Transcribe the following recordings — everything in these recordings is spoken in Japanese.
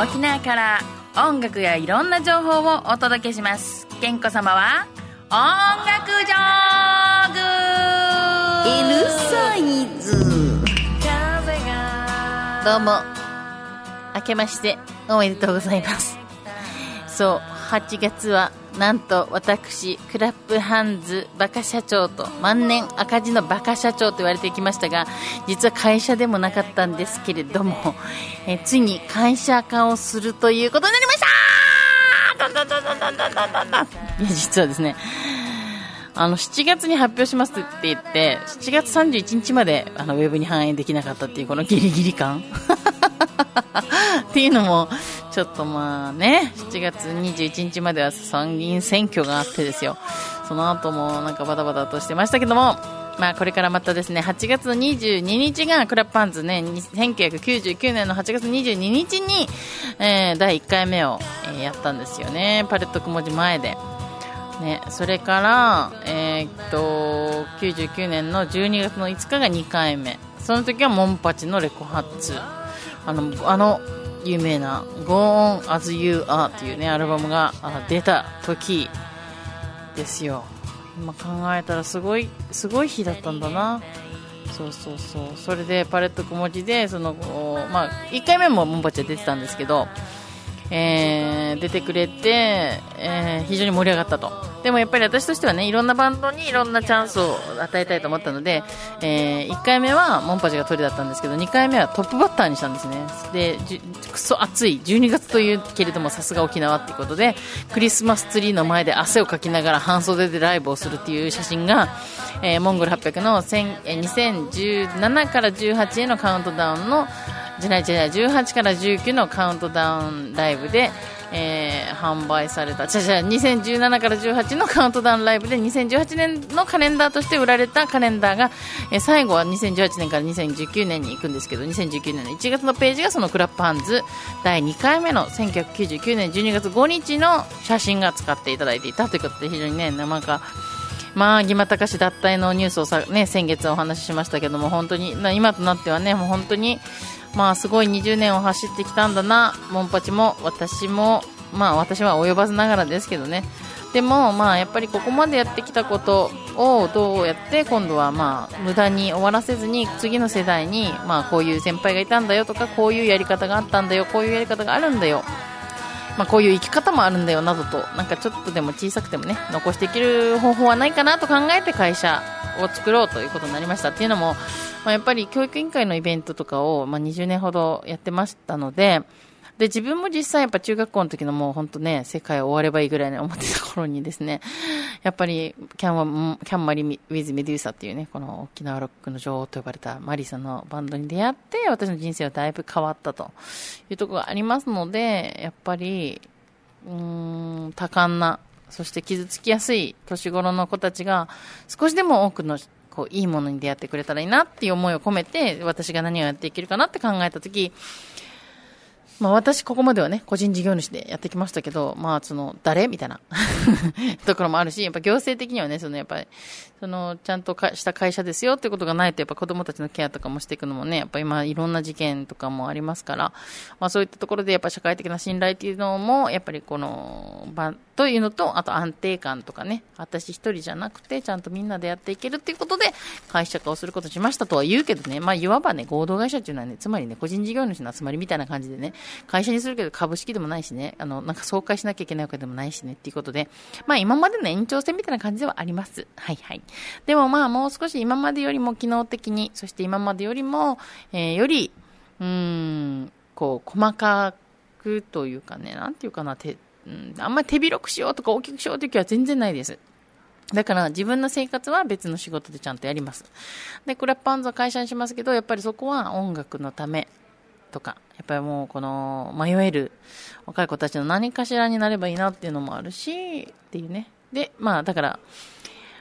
沖縄から音楽やいろんな情報をお届けします。健子様は音楽ジョーグ。L サイズ。どうも。明けましておめでとうございます。そう8月はなんと私、クラップハンズバカ社長と万年赤字のバカ社長と言われてきましたが実は会社でもなかったんですけれども、え、ついに会社化をするということになりました！いや実はですねあの7月に発表しますって言って7月31日まであのウェブに反映できなかったっていうこのギリギリ感。っていうのもちょっとまあね7月21日までは参議院選挙があってですよ。その後もなんかバタバタとしてましたけども。まあこれからまたですね8月22日がクラップハンズね1999年の8月22日に、えー、第1回目を、えー、やったんですよね。パレットくもじ前で。ね、それから、えーっと99年の12月の5日が2回目。その時はモンパチのレコ発。あのあの有名な「Go On As You Are」っていうねアルバムが出た時ですよ。今考えたらすごいすごい日だったんだな。そうそうそう。それでパレット小文字でその、まあ、1回目もモンパチは出てたんですけどえー出てくれて、えー非常に盛り上がったと。でもやっぱり私としてはねいろんなバンドにいろんなチャンスを与えたいと思ったので、え1回目はモンパチがトリだったんですけど2回目はトップバッターにしたんですね。でくそ暑い12月というけれどもさすが沖縄っていうことでクリスマスツリーの前で汗をかきながら半袖でライブをするっていう写真が、えーモンゴル800の2017から18へのカウントダウンのじゃないじゃない18から19のカウントダウンライブで、えー販売された。じゃじゃ2017から18のカウントダウンライブで2018年のカレンダーとして売られたカレンダーが、えー最後は2018年から2019年に行くんですけど2019年の1月のページがそのクラップハンズ。第2回目の1999年12月5日の写真が使っていただいていたということで非常にねなんかまあ、義馬隆脱退のニュースをさ、ね、先月お話ししましたけども、本当に、今となってはね、もう本当に、まあ、すごい20年を走ってきたんだな、モンパチも、私も、まあ、私は及ばずながらですけどね。でも、まあ、やっぱりここまでやってきたことをどうやって今度はまあ無駄に終わらせずに次の世代にまあこういう先輩がいたんだよとかこういうやり方があったんだよこういうやり方があるんだよまあ、こういう生き方もあるんだよなどとなんかちょっとでも小さくてもね残していける方法はないかなと考えて会社を作ろうということになりました。っていうのも、まあ、やっぱり教育委員会のイベントとかを、まあ、20年ほどやってましたのでで自分も実際やっぱ中学校の時のもう本当ね世界終わればいいぐらいに思ってた頃にですね やっぱりキャンキャンマリウィズ・メデューサっていうねこの沖縄ロックの女王と呼ばれたマリさんのバンドに出会って私の人生はだいぶ変わったというところがありますのでやっぱりうーん多感なそして傷つきやすい年頃の子たちが少しでも多くのこういいものに出会ってくれたらいいなっていう思いを込めて私が何をやっていけるかなって考えた時まあ、私、ここまではね、個人事業主でやってきましたけど、まあ、その、誰？みたいな ところもあるし、やっぱ行政的にはね、その、やっぱり、その、ちゃんとかした会社ですよってことがないと、やっぱ子供たちのケアとかもしていくのもね、やっぱ今、いろんな事件とかもありますから、まあ、そういったところで、やっぱ社会的な信頼っていうのも、やっぱりこの、ば、というのと、あと安定感とかね、私一人じゃなくて、ちゃんとみんなでやっていけるっていうことで、会社化をすることしましたとは言うけどね、まあ、いわばね、合同会社っていうのはね、つまりね、個人事業主の集まりみたいな感じでね、会社にするけど株式でもないしね、あの、なんか総会しなきゃいけないわけでもないしね、っていうことで、まあ、今までの延長線みたいな感じではあります。はいはい。でもまあ、もう少し今までよりも機能的に、そして今までよりも、えーより、うん、こう、細かくというかね、なんていうかな、て、うん、あんまり手広くしようとか大きくしようという気は全然ないです。だから自分の生活は別の仕事でちゃんとやります。で、クラップハンズは会社にしますけど、やっぱりそこは音楽のためとか、やっぱりもうこの迷える若い子たちの何かしらになればいいなっていうのもあるし、っていうね。で、まあだから、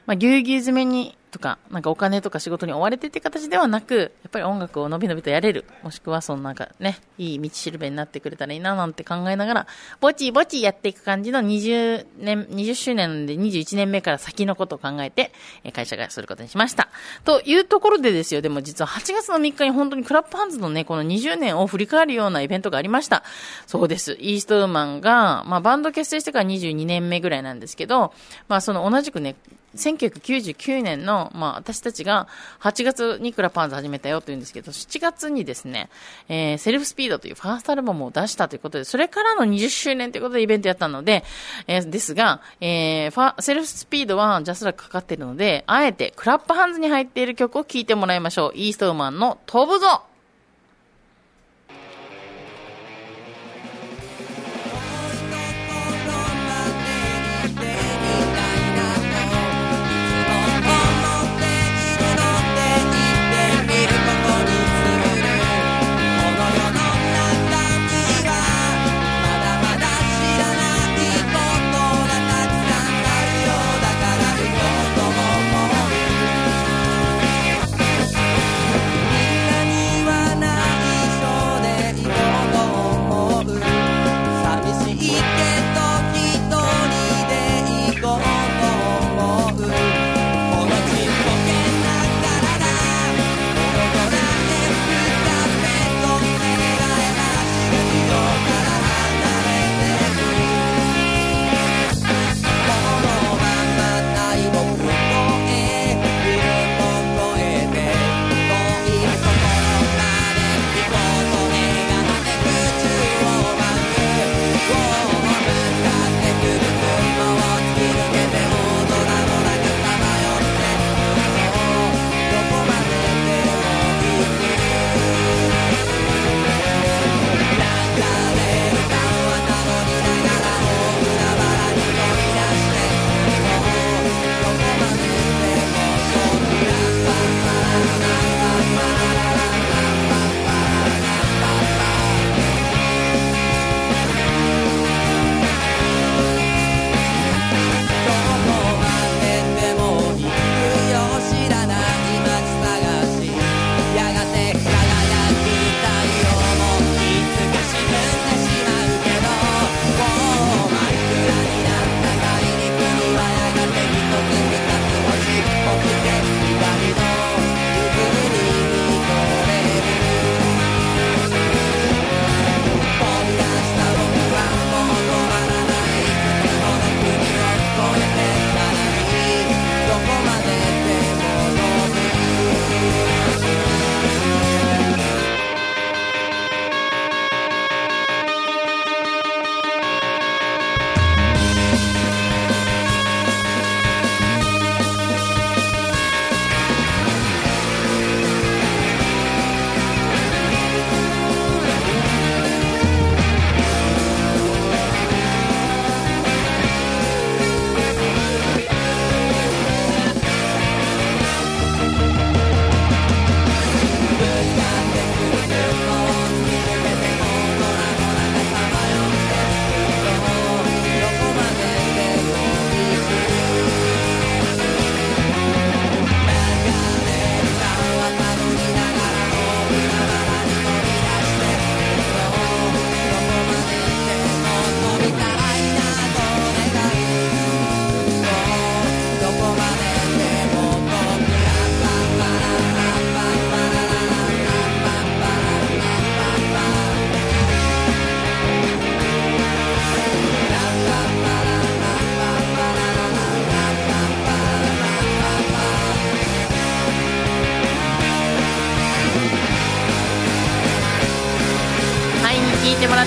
まあぎゅうぎゅう詰めにとか、なんかお金とか仕事に追われてって形ではなく、やっぱり音楽をのびのびとやれる。もしくはそのなんかね、いい道しるべになってくれたらいいななんて考えながら、ぼちぼちやっていく感じの20年、20周年で21年目から先のことを考えて、会社がすることにしました。というところでですよ、でも実は8月の3日に本当にクラップハンズのね、この20年を振り返るようなイベントがありました。そうです。イーストウーマンが、まあバンド結成してから22年目ぐらいなんですけど、まあその同じくね、1999年の、まあ、私たちが8月にクラップハンズ始めたよというんですけど、7月にですね、えー、セルフスピードというファーストアルバムを出したということで、それからの20周年ということでイベントやったので、えー、ですが、えー、セルフスピードは JASRAC かかっているので、あえてクラップハンズに入っている曲を聴いてもらいましょう。イーストウーマンの飛ぶぞ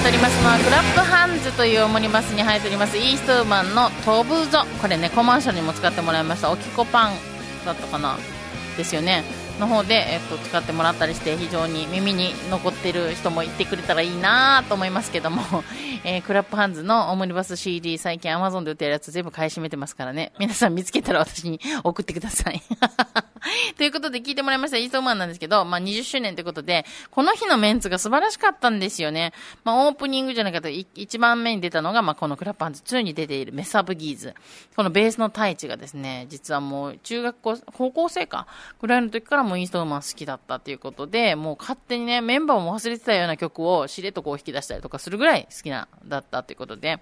っております。のはクラップハンズというオモニバスに入っております。イーストウーマンの飛ぶぞこれねコマーシャルにも使ってもらいました。おきこパンだったかな？ですよね。の方で、えっと、使ってもらったりして非常に耳に残っってる人もいてくれたらいいなと思いますけども、えー、クラップハンズのオムニバス CD 最近 Amazon で売ってるやつ全部買い占めてますからね皆さん見つけたら私に送ってください ということで聞いてもらいましたイーストマンなんですけど、まあ、20周年ということで、この日のメンツが素晴らしかったんですよね。まあ、オープニングじゃなかった一番目に出たのが、まあ、このクラップハンズ2に出ているメサブギーズ。このベースの太一がですね、実はもう中学校、高校生か、ぐらいの時からもうイーストウーマン好きだったということで、もう勝手にね、メンバー忘れてたような曲をしれっとこう引き出したりとかするぐらい好きな、だったということで、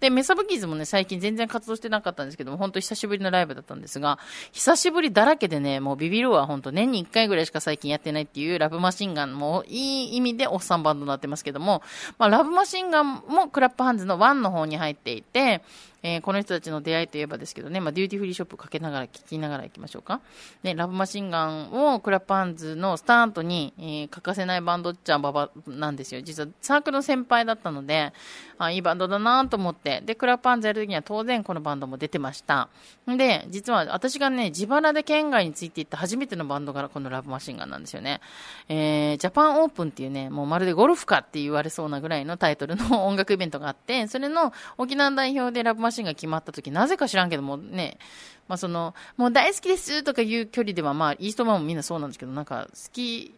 で、メサブギーズもね、最近全然活動してなかったんですけども、本当久しぶりのライブだったんですが、久しぶりだらけでね、もうビビるは本当年に1回ぐらいしか最近やってないっていうラブマシンガンもいい意味でおっさんバンドになってますけども、まあ、ラブマシンガンもクラップハンズの1の方に入っていて、えー、この人たちの出会いといえばですけどね、まあ、デューティフリーショップかけながら聞きながら行きましょうか。ね、ラブマシンガンをクラップハンズのスタートに、えー、欠かせないバンドっちゃババなんですよ。実はサークルの先輩だったので、あいいバンドだなと思って、で、クラップハンズやるときには当然このバンドも出てました。で、実は私がね、自腹で県外についていった初めてのバンドがこのラブマシンガンなんですよね。えー、ジャパンオープンっていうね、もうまるでゴルフかって言われそうなぐらいのタイトルの音楽イベントがあって、それの沖縄代表でラブマシンガン決まった時なぜか知らんけどもね、まあその、もう大好きですとかいう距離では、まあ、イーストマンもみんなそうなんですけど、なんか好き、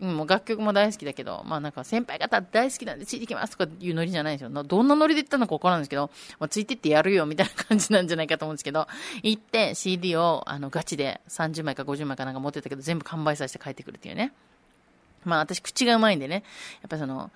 うん、もう楽曲も大好きだけど、まあなんか先輩方大好きなんでついてきますとかいうノリじゃないですよ。どんなノリで言ったのかわからないんですけど、まあ、ついてってやるよみたいな感じなんじゃないかと思うんですけど、行って CD をあのガチで30枚か50枚かなんか持ってたけど、全部完売させて帰ってくるっていうね。まあ私口がうまいんでね、やっぱりその、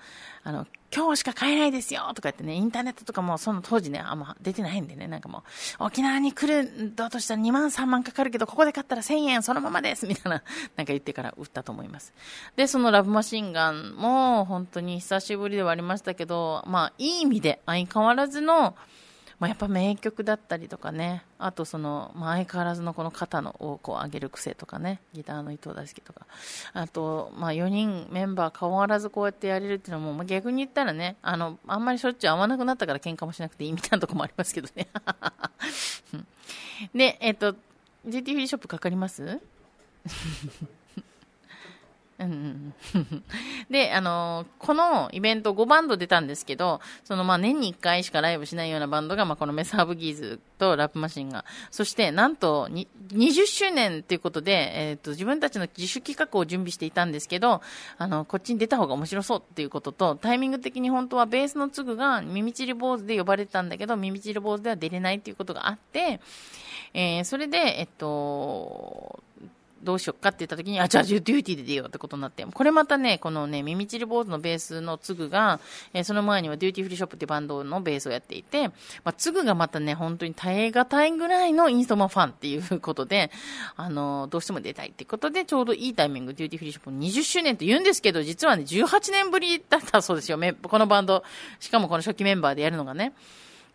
あの、今日しか買えないですよとか言ってね、インターネットとかもその当時ね、あんま出てないんでね、なんかもう、沖縄に来るだとしたら2万3万かかるけど、ここで買ったら1000円そのままですみたいな、なんか言ってから売ったと思います。で、そのラブマシンガンも本当に久しぶりではありましたけど、まあいい意味で相変わらずの、まあ、やっぱ名曲だったりとかね、あとその、まあ、相変わらずのこの肩のをこう上げる癖とかね、ギターの伊藤大輔とか、あと、まあ、4人メンバー変わらずこうやってやれるっていうのも、まあ、逆に言ったらね、あの、あんまりしょっちゅう会わなくなったから喧嘩もしなくていいみたいなとこもありますけどね。で、えっ、と、GT フリーショップかかります？うん で、あのー、このイベント5バンド出たんですけど、そのまあ年に1回しかライブしないようなバンドが、まあこのメサーブギーズとラップマシンが、そしてなんと20周年ということで、えっ、ー、と自分たちの自主企画を準備していたんですけど、あの、こっちに出た方が面白そうっていうことと、タイミング的に本当はベースのツグが耳ちり坊主で呼ばれてたんだけど、耳ちり坊主では出れないっていうことがあって、えー、それで、えっと、どうしよっかって言った時に、あ、じゃあデューティーで出ようってことになって、これまたね、このね、耳ちり坊主のベースのツグが、えー、その前にはデューティーフリーショップってバンドのベースをやっていて、まあ、ツグがまたね、本当に耐え難いぐらいのインストマファンっていうことで、あのー、どうしても出たいってことで、ちょうどいいタイミング、デューティーフリーショップ20周年って言うんですけど、実はね、18年ぶりだったそうですよ、このバンド、しかもこの初期メンバーでやるのがね。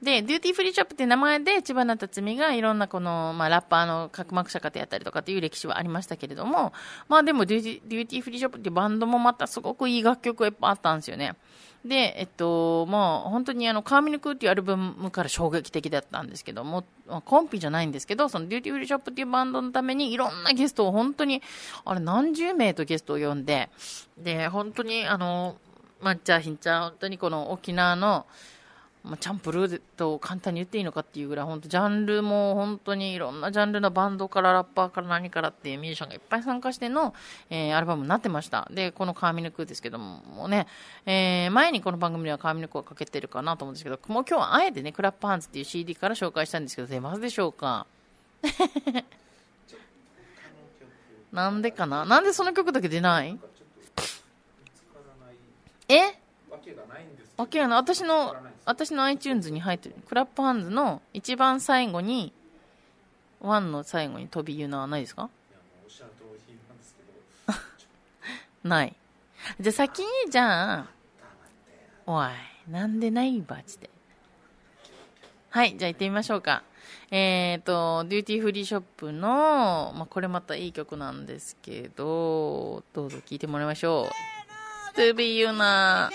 で、デューティーフリーショップっていう名前で、知花竜海がいろんなこの、まあ、ラッパーのカクマクシャカやったりとかっていう歴史はありましたけれども、まあでもデューティデューティーフリーショップっていうバンドもまたすごくいい楽曲がいっぱいあったんですよね。で、えっと、まあ、本当にあの、カーミヌクっていうアルバムから衝撃的だったんですけども、コンピじゃないんですけど、そのデューティーフリーショップっていうバンドのためにいろんなゲストを本当に、あれ何十名とゲストを呼んで、で、本当にあの、まあ、じゃ、ひんちゃん、本当にこの沖縄の、まあ、チャンプルーと簡単に言っていいのかっていうぐらい、本当ジャンルも本当にいろんなジャンルのバンドからラッパーから何からっていうミュージシャンがいっぱい参加しての、えー、アルバムになってました。で、このカーミヌクですけども、もうね、えー、前にこの番組ではカーミヌクをかけてるかなと思うんですけど、もう今日はあえてね、クラップハンズっていう CD から紹介したんですけど、出ますでしょうか？なんでかな？なんでその曲だけ出ない？え？わけがないんですわけがない。私の、私の iTunes に入ってる。クラップハンズの一番最後に、ワンの最後に飛び言うのはないですか？ない。じゃあ先に、じゃあ、おい、なんでないばちで。はい、じゃあ行ってみましょうか。えっ、ー、と、デューティーフリーショップの、まあ、これまたいい曲なんですけど、どうぞ聴いてもらいましょう。To be you な。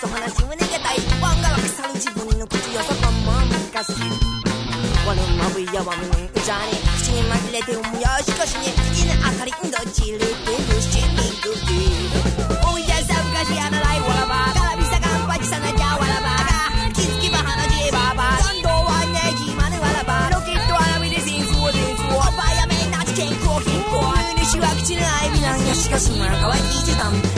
と話胸が大ワンが腐る自分の口よそこも昔我のまぶいやわむんうじゃに口に紛れて思いやしかしに口に明かりんどちれてるしみぐきおいやさぶかしやならいわらばからびさがんぱちさなじゃわらばが気づきば花じばば感動はねじまぬわらばロケットあらびで戦争戦争おばやめなち健康健康にしわ口の愛美なんやしかしまかわいいじたん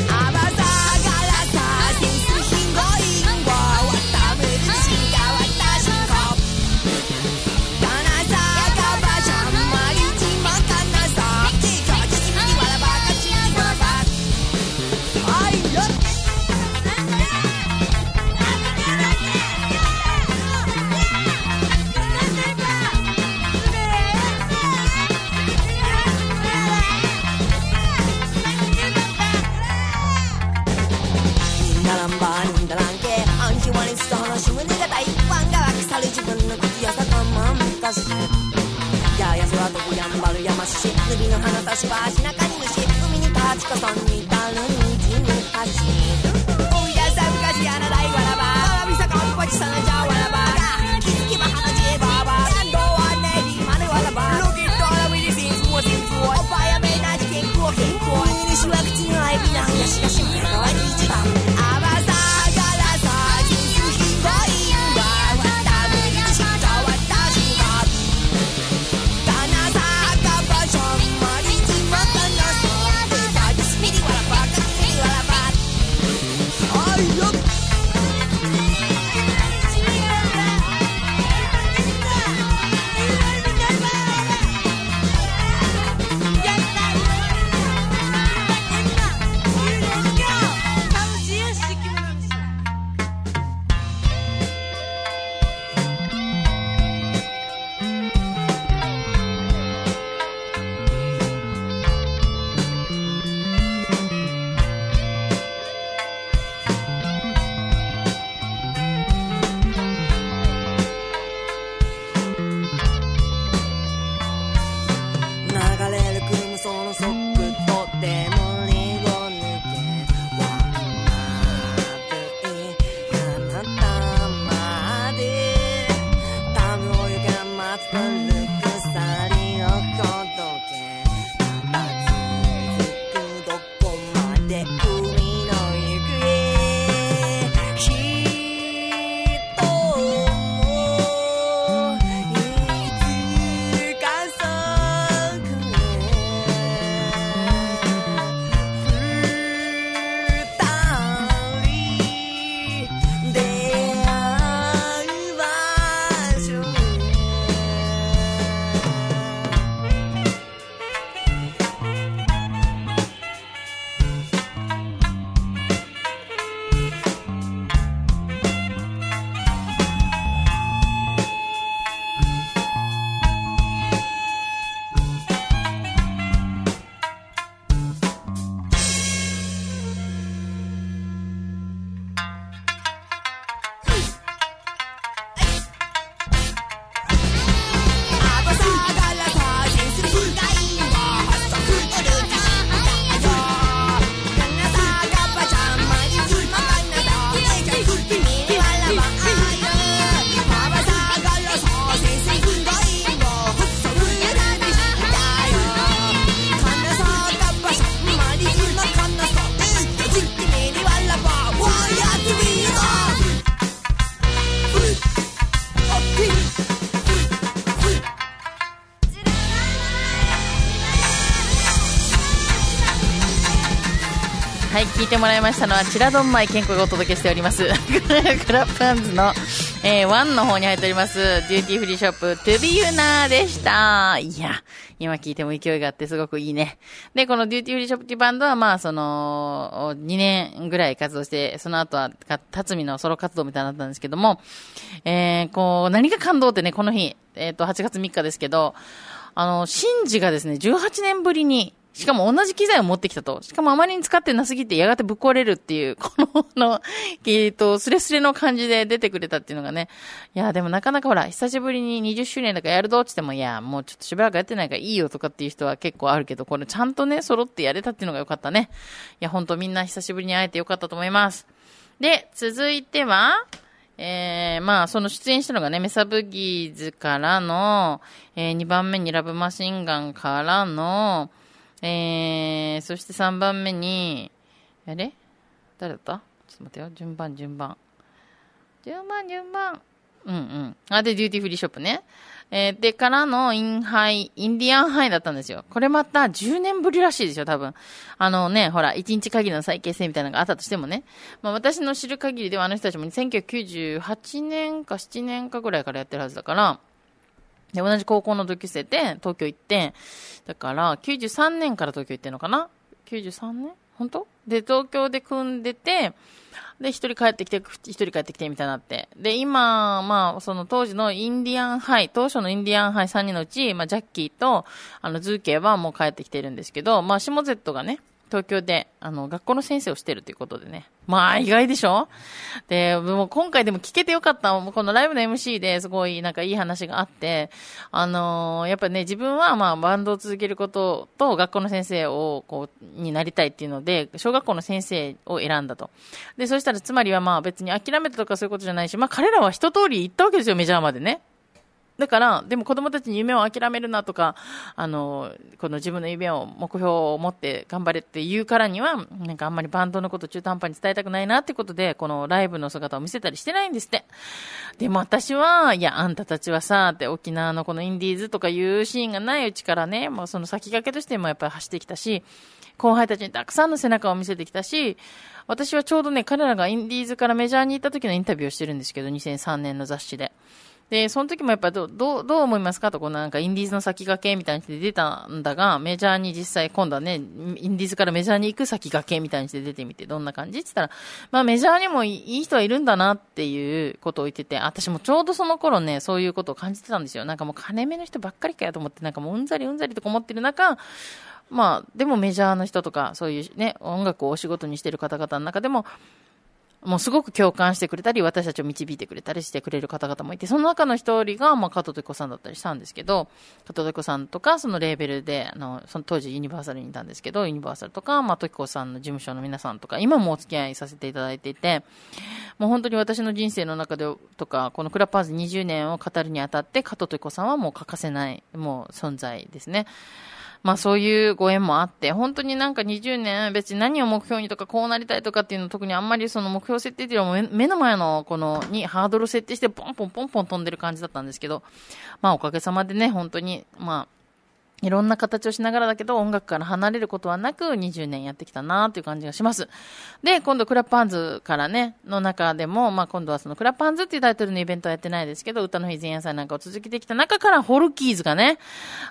てもらいましたのは、チラドンマイ KEN子がお届けしております。クラップハンズの、えー、ワンの方に入っております、デューティーフリーショップ、トゥビユナーでした。いや、今聞いても勢いがあってすごくいいね。で、このデューティーフリーショップっていうバンドは、まあ、その、2年ぐらい活動して、その後は、竜海のソロ活動みたいになったんですけども、えー、こう、何が感動ってね、この日、えっ、と、8月3日ですけど、あの、シンジがですね、18年ぶりに、しかも同じ機材を持ってきたと。しかもあまりに使ってなすぎてやがてぶっ壊れるっていう、この、の、えっと、スレスレの感じで出てくれたっていうのがね。いや、でもなかなかほら、久しぶりに20周年だからやるぞって言っても、いや、もうちょっとしばらくやってないからいいよとかっていう人は結構あるけど、これちゃんとね、揃ってやれたっていうのがよかったね。いや、ほんとみんな久しぶりに会えてよかったと思います。で、続いては、えー、まあ、その出演したのがね、メサブギーズからの、えー、2番目にラブマシンガンからの、えー、そして3番目に、あれ？誰だった？ちょっと待ってよ。順番、順番。順番、順番。うんうん。あ、で、デューティーフリーショップね。えー、で、からのインハイ、インディアンハイだったんですよ。これまた10年ぶりらしいですよ、多分。あのね、ほら、1日限りの再結成みたいなのがあったとしてもね。まあ私の知る限りではあの人たちも1998年か7年かぐらいからやってるはずだから、で、同じ高校の同級生で東京行って、だから93年から東京行ってんのかな ?93 年？本当？で、東京で組んでて、で、一人帰ってきて、一人帰ってきてみたいになって。で、今、まあ、その当時のインディアンハイ、当初のインディアンハイ3人のうち、まあ、ジャッキーと、あの、ズーケーはもう帰ってきてるんですけど、まあ、シモゼットがね、東京で、あの、学校の先生をしてるということでね。まあ、意外でしょ？で、も今回でも聞けてよかった。このライブの MC ですごいなんかいい話があって、あのー、やっぱね、自分はまあ、バンドを続けることと学校の先生を、こう、になりたいっていうので、小学校の先生を選んだと。で、そしたらつまりはまあ別に諦めたとかそういうことじゃないし、まあ彼らは一通り行ったわけですよ、メジャーまでね。だから、でも子供たちに夢を諦めるなとか、あの、この自分の夢を、目標を持って頑張れって言うからには、なんかあんまりバンドのこと中途半端に伝えたくないなってことで、このライブの姿を見せたりしてないんですって。でも私は、いや、あんたたちはさ、って沖縄のこのインディーズとかいうシーンがないうちからね、もうその先駆けとしてもやっぱり走ってきたし、後輩たちにたくさんの背中を見せてきたし、私はちょうどね、彼らがインディーズからメジャーに行った時のインタビューをしてるんですけど、2003年の雑誌で。で、その時もやっぱど、どう、どう思いますか？と、このなんかインディーズの先駆けみたいにして出たんだが、メジャーに実際今度はね、インディーズからメジャーに行く先駆けみたいにして出てみてどんな感じ？って言ったら、まあメジャーにもいい人はいるんだなっていうことを言ってて、私もちょうどその頃ね、そういうことを感じてたんですよ。なんかもう金目の人ばっかりかよと思って、なんかもううんざりうんざりと思ってる中、まあ、でもメジャーの人とか、そういうね、音楽をお仕事にしてる方々の中でも、もうすごく共感してくれたり、私たちを導いてくれたりしてくれる方々もいて、その中の一人が、まあ、加藤子さんだったりしたんですけど、加藤子さんとか、そのレーベルで、あの、その当時ユニバーサルにいたんですけど、ユニバーサルとか、まあ、時子さんの事務所の皆さんとか、今もお付き合いさせていただいていて、もう本当に私の人生の中でとか、このクラッパーズ20年を語るにあたって、加藤時子さんはもう欠かせない、もう存在ですね。まあそういうご縁もあって、本当になんか20年別に何を目標にとかこうなりたいとかっていうの特にあんまりその目標設定っていうのも目の前のこのにハードル設定してポンポンポンポン飛んでる感じだったんですけど、まあおかげさまでね、本当に、まあいろんな形をしながらだけど、音楽から離れることはなく、20年やってきたなという感じがします。で、今度、クラップハンズからね、の中でも、まあ、今度はその、クラップハンズっていうタイトルのイベントはやってないですけど、歌の日前夜祭なんかを続けてきた中から、ホルキーズがね、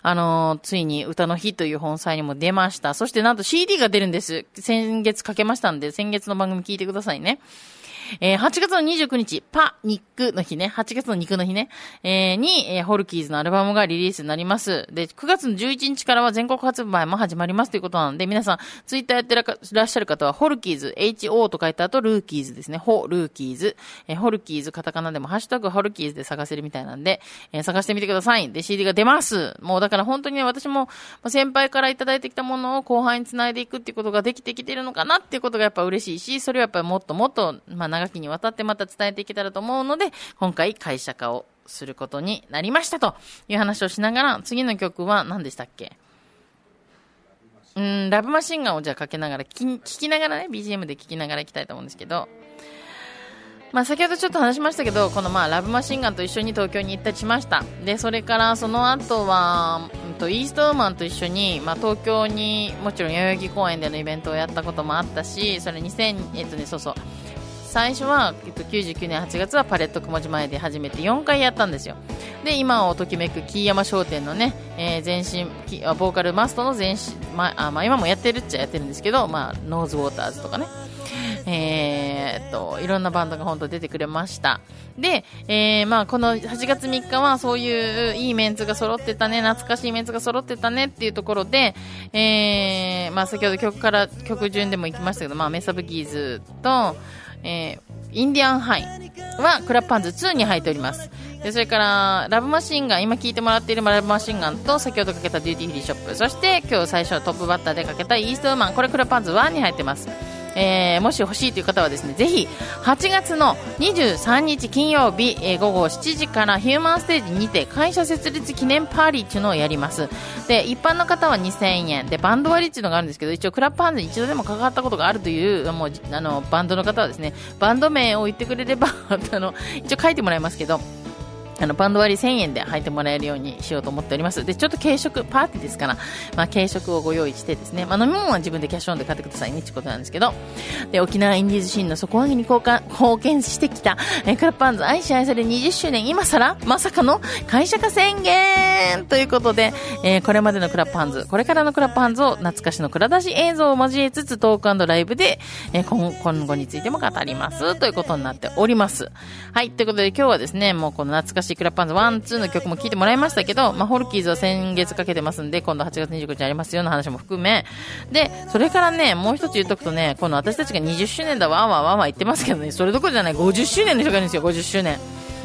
あのー、ついに歌の日という本祭にも出ました。そして、なんと CD が出るんです。先月かけましたんで、先月の番組聞いてくださいね。えー、8月の29日、パ、肉の日ね、8月の肉の日ね、えー、に、えー、ホルキーズのアルバムがリリースになります。で、9月の11日からは全国発売も始まりますということなので、皆さん、ツイッターやってらっしゃる方は、ホルキーズ、HO と書いた後、ルーキーズですね。ホ、ルーキーズ。えー、ホルキーズ、カタカナでも、ハッシュタグホルキーズで探せるみたいなんで、えー、探してみてください。で、CD が出ます。もうだから本当にね、私も、先輩からいただいてきたものを後輩につないでいくっていうことができてきてるのかなっていうことがやっぱ嬉しいし、それはやっぱりもっともっと、まあ長きにわたってまた伝えていけたらと思うので、今回会社化をすることになりましたという話をしながら、次の曲は何でしたっけ？うん、ラブマシンガンをじゃあかけながら、聞きながらね、BGM で聞きながらいきたいと思うんですけど、まあ、先ほどちょっと話しましたけど、このまあラブマシンガンと一緒に東京に行ったりしました。で、それからその後は、うんと、イーストウーマンと一緒に、まあ、東京にもちろん代々木公園でのイベントをやったこともあったし、それ2000、えっとね、そうそう、最初は、えっと、99年8月はパレット雲島前で始めて4回やったんですよ。で、今をときめく木山商店のね、えー、前身、ボーカルマストの前身、まあ、まあ、今もやってるっちゃやってるんですけど、まあ、ノーズウォーターズとかね、えー、っと、いろんなバンドが本当出てくれました。で、えー、まあ、この8月3日はそういういいメンツが揃ってたね、懐かしいメンツが揃ってたねっていうところで、えー、まあ、先ほど曲から、曲順でも行きましたけど、まあ、メサブギーズと、えー、インディアンハイはクラップハンズ2に入っております。で、それから、ラブマシンガン、今聴いてもらっているラブマシンガンと、先ほどかけたデューティーフリーショップ、そして今日最初トップバッターでかけたイーストウーマン、これクラップハンズ1に入ってます。えーもし欲しいという方はですね、ぜひ、8月の23日金曜日、えー午後7時からヒューマンステージにて会社設立記念パーリーっていうのをやります。で、一般の方は2000円。で、バンド割っていうのがあるんですけど、一応クラップハンズに一度でも関わったことがあるという、もう、あの、バンドの方はですね、バンド名を言ってくれれば、あの、一応書いてもらいますけど、あの、バンド割り1000円で入ってもらえるようにしようと思っております。で、ちょっと軽食、パーティーですから、まあ、軽食をご用意してですね、まあ、飲み物は自分でキャッシュオンで買ってくださいねってことなんですけど、で、沖縄インディーズシーンの底上げに貢献貢献してきた、えクラップハンズ愛し愛され20周年、今更まさかの会社化宣言ということで、えーこれまでのクラップハンズ、これからのクラップハンズを懐かしの蔵出し映像を交えつつトークライブで、えー今今後についても語りますということになっております。はい、ということで今日はですね、もうこの懐かしいクラップハンズ1、2の曲も聴いてもらいましたけど、まあ、ホルキーズは先月かけてますんで、今度8月29日ありますよの話も含め、で、それからね、もう一つ言っとくとね、この私たちが20周年だわーわーわーわ言ってますけどね、それどころじゃない、50周年の人がいるんですよ、50周年。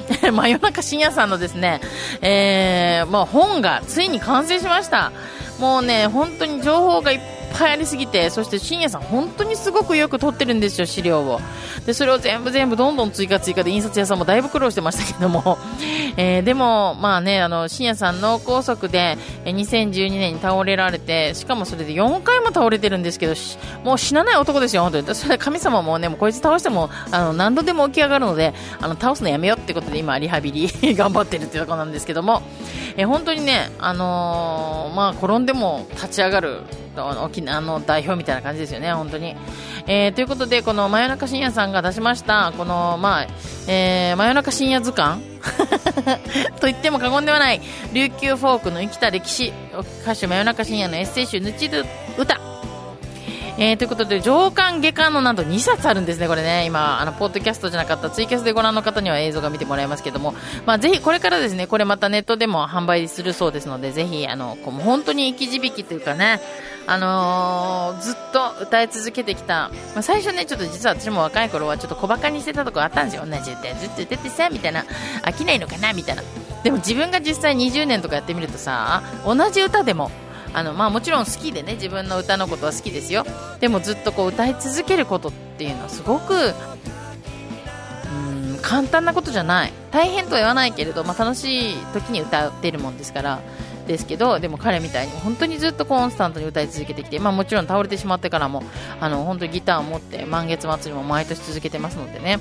真夜中深夜さんのですね、えー、まあ本がついに完成しました。もうね、本当に情報がいっぱいぱいありすぎて、そして深夜さん本当にすごくよく撮ってるんですよ、資料を。で、それを全部全部どんどん追加追加で印刷屋さんもだいぶ苦労してましたけども、えーでも、まあね、あの、深夜さん脳梗塞で、2012年に倒れられて、しかもそれで4回も倒れてるんですけど、もう死なない男ですよ、本当に。それ神様もね、もうこいつ倒しても、あの、何度でも起き上がるので、あの、倒すのやめようってことで今、リハビリ 頑張ってるっていうところなんですけども、えー本当にね、あのーまあ、転んでも立ち上がる、沖縄の代表みたいな感じですよね、本当に。えーということで、この真夜中深夜さんが出しました、この、まあ、えー真夜中深夜図鑑 と言っても過言ではない、琉球フォークの生きた歴史、歌手真夜中深夜のエッセイ集、ぬちる歌。えーということで、上巻下巻のなんと2冊あるんですね、これね。今、あの、ポッドキャストじゃなかったツイキャスでご覧の方には映像が見てもらえますけども、まあ、ぜひこれからですね、これまたネットでも販売するそうですので、ぜひ、あの、こうも本当に生き字引というかね、あのーずっと歌い続けてきた、まあ、最初ね、ちょっと実は私も若い頃はちょっと小馬鹿にしてたとこあったんですよ。同じ歌ずっと歌ってさ、みたいな。飽きないのかなみたいな。でも自分が実際20年とかやってみるとさ、同じ歌でも、あのまあ、もちろん好きでね自分の歌のことは好きですよ。でもずっとこう歌い続けることっていうのはすごくうん簡単なことじゃない。大変とは言わないけれど、まあ、楽しい時に歌ってるもんですから。ですけどでも彼みたいに本当にずっとコンスタントに歌い続けてきて、まあ、もちろん倒れてしまってからもあの本当にギターを持って満月祭りも毎年続けてますのでね。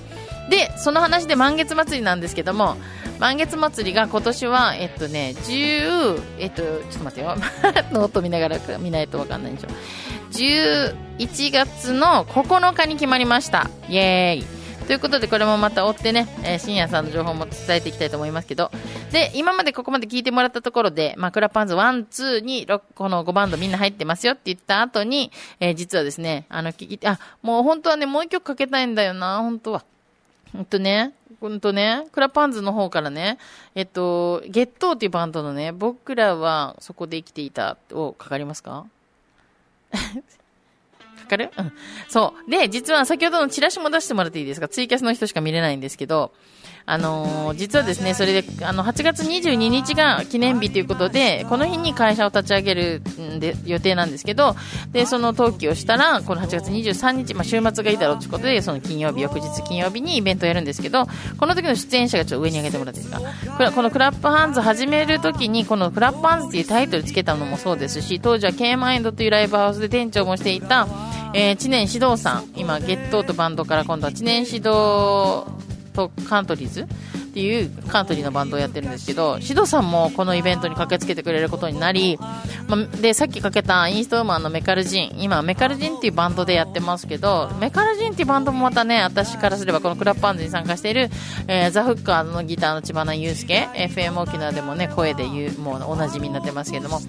でその話で満月祭りなんですけども満月祭りが今年はえっとね10えっとちょっと待ってよ。ノート見ながら見ないとわかんないんでしょ。11月の9日に決まりました。イエーイ。ということで、これもまた追ってね、えーしんやさんの情報も伝えていきたいと思いますけど、で、今までここまで聞いてもらったところで、まあ、クラパンズ1、2に、この5バンドみんな入ってますよって言った後に、えー実はですね、あの、聞いて、あ、もう本当はね、もう一曲かけたいんだよな、本当は。ほんとね、ほんとね、クラパンズの方からね、えっと、ゲットーっていうバンドのね、僕らはそこで生きていたをかかりますか？わかる？うん。そう。で、実は先ほどのチラシも出してもらっていいですか？ツイキャスの人しか見れないんですけど、あのー実はですね、それで、あの、8月22日が記念日ということで、この日に会社を立ち上げるんで、予定なんですけど、で、その登記をしたら、この8月23日、まあ、週末がいいだろうということで、その金曜日、翌日金曜日にイベントをやるんですけど、この時の出演者がちょっと上に上げてもらっていいですか？このクラップハンズ始める時に、このクラップハンズっていうタイトルつけたのもそうですし、当時は K マインドというライブハウスで店長もしていた、えー知念指導さん、今、ゲットーとバンドから今度は知念指導とカントリーズっていうカントリーのバンドをやってるんですけど、指導さんもこのイベントに駆けつけてくれることになり、まで、さっきかけたインストウーマンのメカルジン、今メカルジンっていうバンドでやってますけど、メカルジンっていうバンドもまたね、私からすればこのクラップハンズに参加している、えーザ・フッカーのギターの千葉祐介、FM 沖縄でもね、声で言う、もうおなじみになってますけども、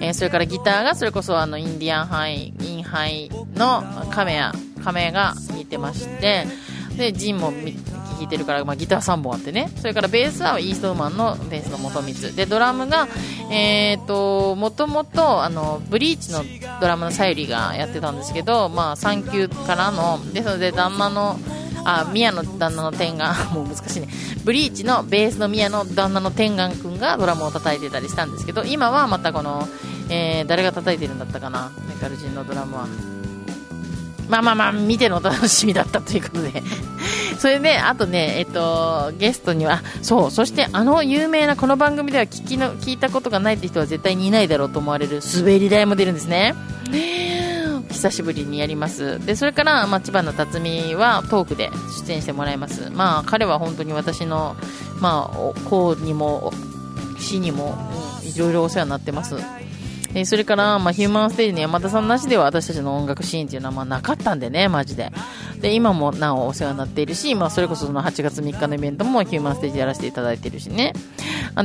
えーそれからギターがそれこそあのインディアンハイ、インハイのカメヤ、カメが弾いてまして、で、ジンも弾いてるから、まあ、ギター3本あってね。それからベースはイーストーマンのベースの元光。で、ドラムが、えっ、と、もともと、あの、ブリーチのドラムのさゆりがやってたんですけど、まあ、産休からの、ですので、旦那の、あ、宮の旦那の天眼、もう難しいね。ブリーチのベースの宮の旦那の天眼くんがドラムを叩いてたりしたんですけど、今はまたこの、えー誰が叩いてるんだったかな、メカルジンのドラムは。まあまあまあ、見てのお楽しみだったということで。それで、あとね、えっと、ゲストには、そう、そしてあの有名なこの番組では聞きの、聞いたことがないって人は絶対にいないだろうと思われる滑り台も出るんですね。久しぶりにやります。で、それから、まあ、千葉の辰巳はトークで出演してもらいます。まあ、彼は本当に私の、まあ、お公にも、死にも、うんいろいろお世話になってます。えーそれから、まあ、ヒューマンステージの山田さんなしでは私たちの音楽シーンっていうのはまあなかったんでね、マジで。で、今もなおお世話になっているし、まあ、それこそその8月3日のイベントもヒューマンステージやらせていただいているしね。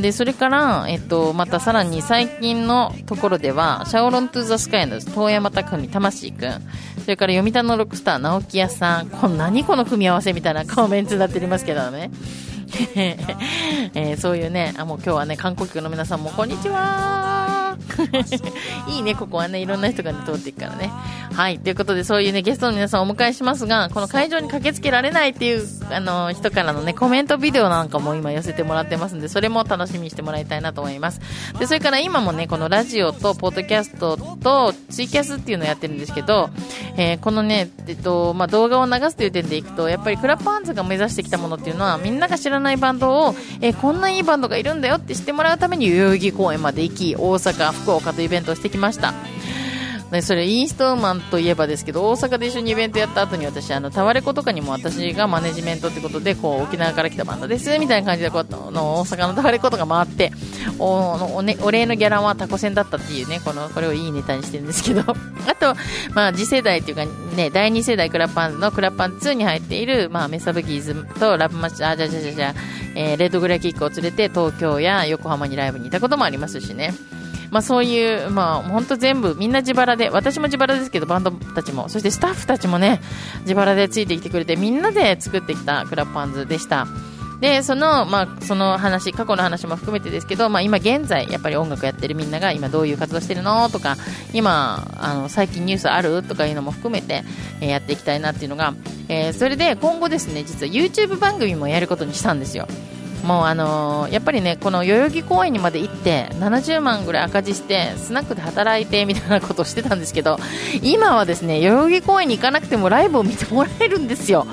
で、それから、えっと、またさらに最近のところでは、シャオロントゥザスカイの遠山拓文魂くん、それから読谷のロックスター直木屋さん、こん何この組み合わせみたいな コメントになっておりますけどね。えーそういうね、あ、もう今日はね、観光客の皆さんも、こんにちは いいね、ここはね、いろんな人がね、通っていくからね。はい、ということで、そういうね、ゲストの皆さんをお迎えしますが、この会場に駆けつけられないっていう、あの、人からのね、コメントビデオなんかも今寄せてもらってますんで、それも楽しみにしてもらいたいなと思います。で、それから今もね、このラジオと、ポッドキャストと、ツイキャスっていうのをやってるんですけど、えーこのね、えっと、まあ、動画を流すという点でいくと、やっぱりクラップハンズが目指してきたものっていうのは、みんなが知らないバンドを、えーこんないいバンドがいるんだよって知ってもらうために、代々木公園まで行き、大阪、福岡とイベントをしてきました。ね、それインストーマンといえばですけど大阪で一緒にイベントやった後に私あのタワレコとかにも私がマネジメントってことでこう沖縄から来たバンドですみたいな感じでこうの大阪のタワレコとか回っておお,、ね、お礼のギャランはタコ船だったっていうねこのこれをいいネタにしてるんですけど あと、まあ、次世代っていうか、ね、第2世代クラッパンのクラッパン2に入っている、まあ、メサブギーズとラブマッチあじゃじゃじゃじゃ、えーレッドグレーキックを連れて東京や横浜にライブにいたこともありますしねまあ、そういう、まあ、本当全部みんな自腹で私も自腹ですけどバンドたちも。そしてスタッフたちもね自腹でついてきてくれてみんなで作ってきたクラッパンズでした。でその,、まあ、その話過去の話も含めてですけど、まあ、今現在やっぱり音楽やってるみんなが今どういう活動してるの？とか今あの最近ニュースある？とかいうのも含めて、やっていきたいなっていうのが、えーそれで今後ですね実は YouTube 番組もやることにしたんですよ。もうあのーやっぱりねこの代々木公園にまで行って70万ぐらい赤字してスナックで働いてみたいなことをしてたんですけど今はですね代々木公園に行かなくてもライブを見てもらえるんですよ、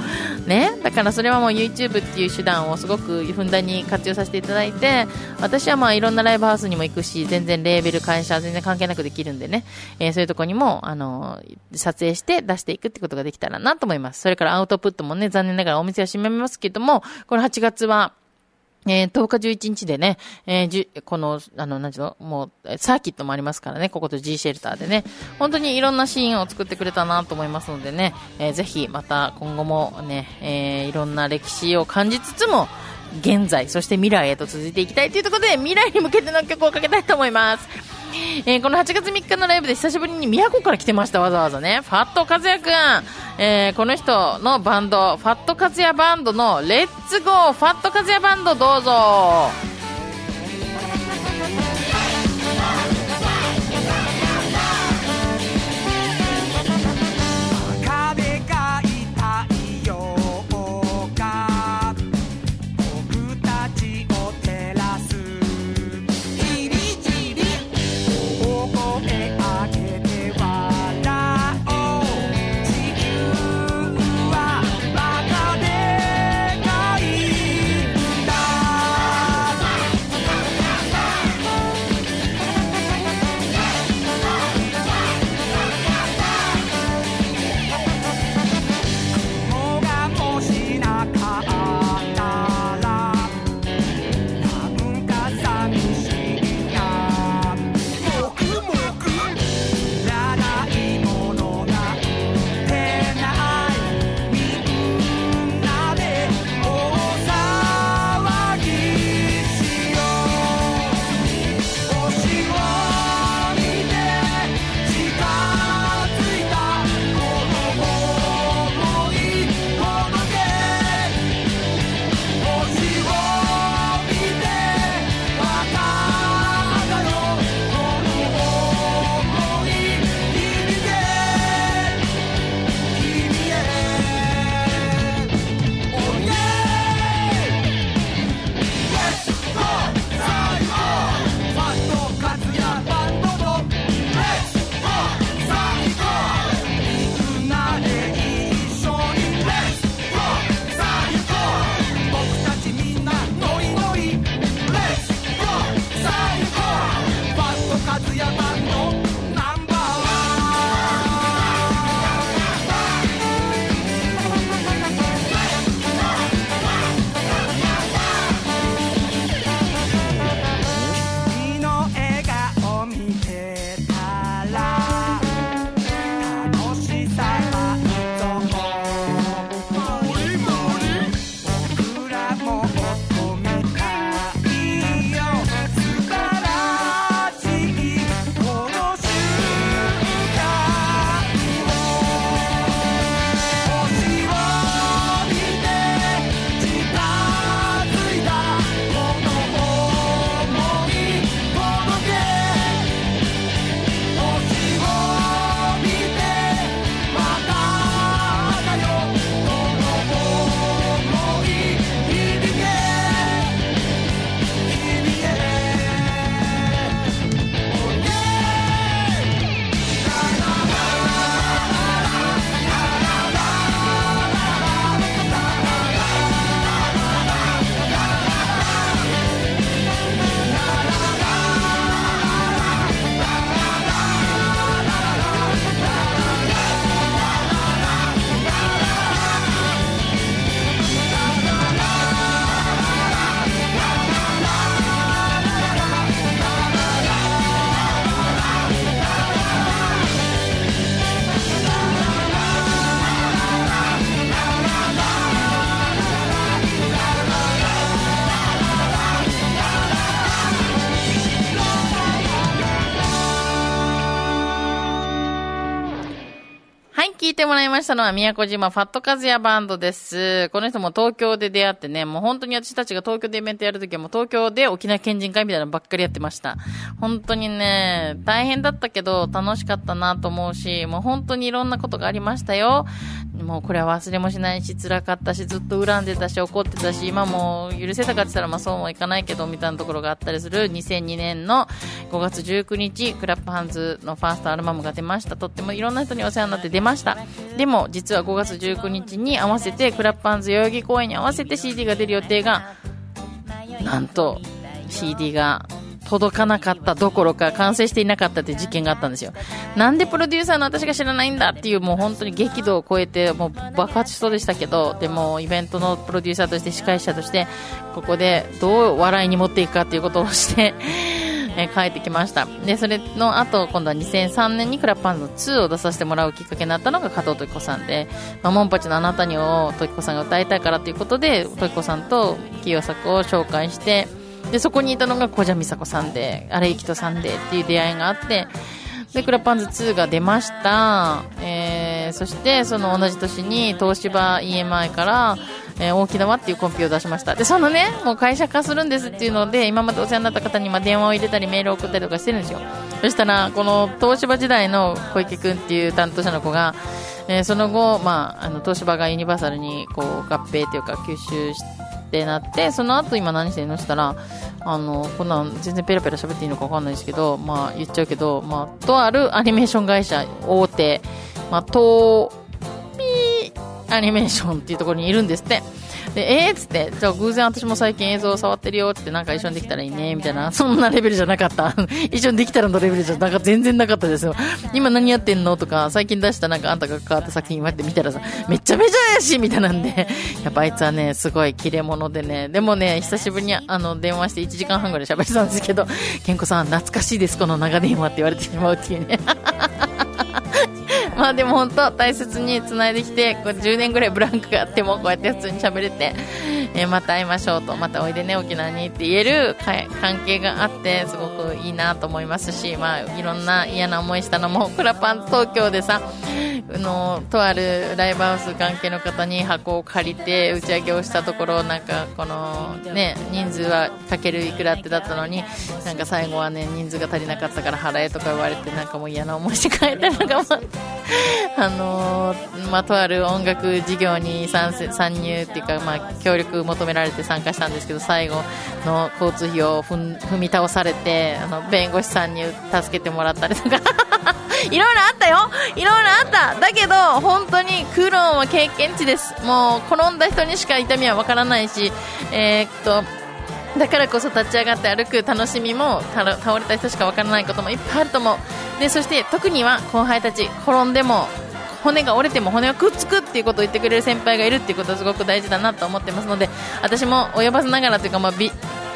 ね、だからそれはもう YouTube っていう手段をすごくふんだんに活用させていただいて私はまあいろんなライブハウスにも行くし全然レーベル会社全然関係なくできるんでね、えーそういうところにもあのー撮影して出していくってことができたらなと思います。それからアウトプットもね残念ながらお店は閉めますけどもこの8月はえー10日11日でね、えーじこの、あの、なんちゅうの、もう、サーキットもありますからね、ここと G シェルターでね、本当にいろんなシーンを作ってくれたなと思いますのでね、えーぜひまた今後もね、えーいろんな歴史を感じつつも、現在、そして未来へと続いていきたいというところで、未来に向けての曲をかけたいと思います。えーこの8月3日のライブで久しぶりに宮古から来てました、わざわざね。ファット和也くん。えーこの人のバンド、ファットカズヤバンドのレッツゴーファットカズヤバンドどうぞ。聞いてもらいましたのは宮古島ファットカズヤバンドです。この人も東京で出会ってね、もう本当に私たちが東京でイベントやるときはもう東京で沖縄県人会みたいなのばっかりやってました。本当にね、大変だったけど楽しかったなと思うし、もう本当にいろんなことがありましたよ。もうこれは忘れもしないし、辛かったし、ずっと恨んでたし、怒ってたし、今も許せたかって言ったらまあそうもいかないけど、みたいなところがあったりする2002年の5月19日、クラップハンズのファーストアルバムが出ました。とってもいろんな人にお世話になって出ました。でも、実は5月19日に合わせて、クラップハンズ代々木公演に合わせて CD が出る予定が、なんと、CD が届かなかったどころか完成していなかったっていう事件があったんですよ。なんでプロデューサーの私が知らないんだっていうもう本当に激怒を超えてもう爆発しそうでしたけど、でもイベントのプロデューサーとして司会者としてここでどう笑いに持っていくかっていうことをして、えー帰ってきました。で、それの後、今度は2003年にクラッパンズ2を出させてもらうきっかけになったのが加藤時子さんで、まあ、モンパチのあなたにを時子さんが歌いたいからということで、時子さんと清作を紹介して、で、そこにいたのが小蛇美佐子さんで、荒井人さんでっていう出会いがあって、で、クラッパンズ2が出ました。えー、そして、その同じ年に東芝 EMI から、えー、大きな輪っていうコンピューを出しました。で、そのね、もう会社化するんですっていうので、今までお世話になった方にまあ電話を入れたりメールを送ったりとかしてるんですよ。そしたら、この東芝時代の小池くんっていう担当者の子が、えーその後、まあ、あの、東芝がユニバーサルにこう合併というか吸収してなって、その後今何してるのって言ったら、あの、こんなん全然ペラペラ喋っていいのかわかんないですけど、まあ言っちゃうけど、まあ、とあるアニメーション会社大手、まあ、東ピーアニメーションっていうところにいるんですって。で、えーっつって、じゃあ偶然私も最近映像触ってるよってなんか一緒にできたらいいね、みたいな、そんなレベルじゃなかった。一緒にできたらのレベルじゃなんか全然なかったですよ。今何やってんの？とか、最近出したなんかあんたが関わった作品待って見たらさ、めちゃめちゃやしいみたいなんで、やっぱあいつはね、すごい切れ者でね、でもね、久しぶりにあの、電話して1時間半ぐらい喋ってたんですけど、健子さん懐かしいです、この長電話って言われてしまうっていうね。まあでも本当大切につないできて、これ10年ぐらいブランクがあってもこうやって普通に喋れて、えーまた会いましょうと、またおいでね沖縄にって言える関係があって、すごくいいなと思いますし、まあいろんな嫌な思いしたのも、クラパン東京でさ、の、とあるライブハウス関係の方に箱を借りて打ち上げをしたところ、なんかこのね、人数はかけるいくらってだったのに、なんか最後はね、人数が足りなかったから払えとか言われて、なんかもう嫌な思いして帰ったのが、ま あのまあ、とある音楽事業に参参入っていうか、まあ、協力求められて参加したんですけど、最後の交通費を踏ん踏み倒されて、あの、弁護士さんに助けてもらったりとか、いろいろあったよ。いろいろあった。だけど、本当に苦労は経験値です。もう、転んだ人にしか痛みはわからないし、えーっと、だからこそ立ち上がって歩く楽しみも倒れた人しかわからないこともいっぱいあると思うでそして特には後輩たち転んでも骨が折れても骨がくっつくっていうことを言ってくれる先輩がいるっていうことはすごく大事だなと思ってますので私も及ばずながらというか、まあ、美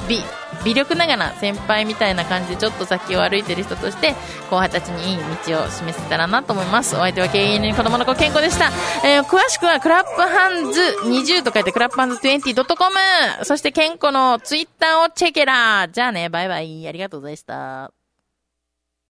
美微力ながら先輩みたいな感じでちょっと先を歩いてる人として後輩たちにいい道を示せたらなと思います。お相手は経営に子供の子健康でした、えー詳しくはクラップハンズ20と書いてクラップハンズ 20.com そして健康のツイッターをチェケラじゃあねバイバイ。ありがとうございました。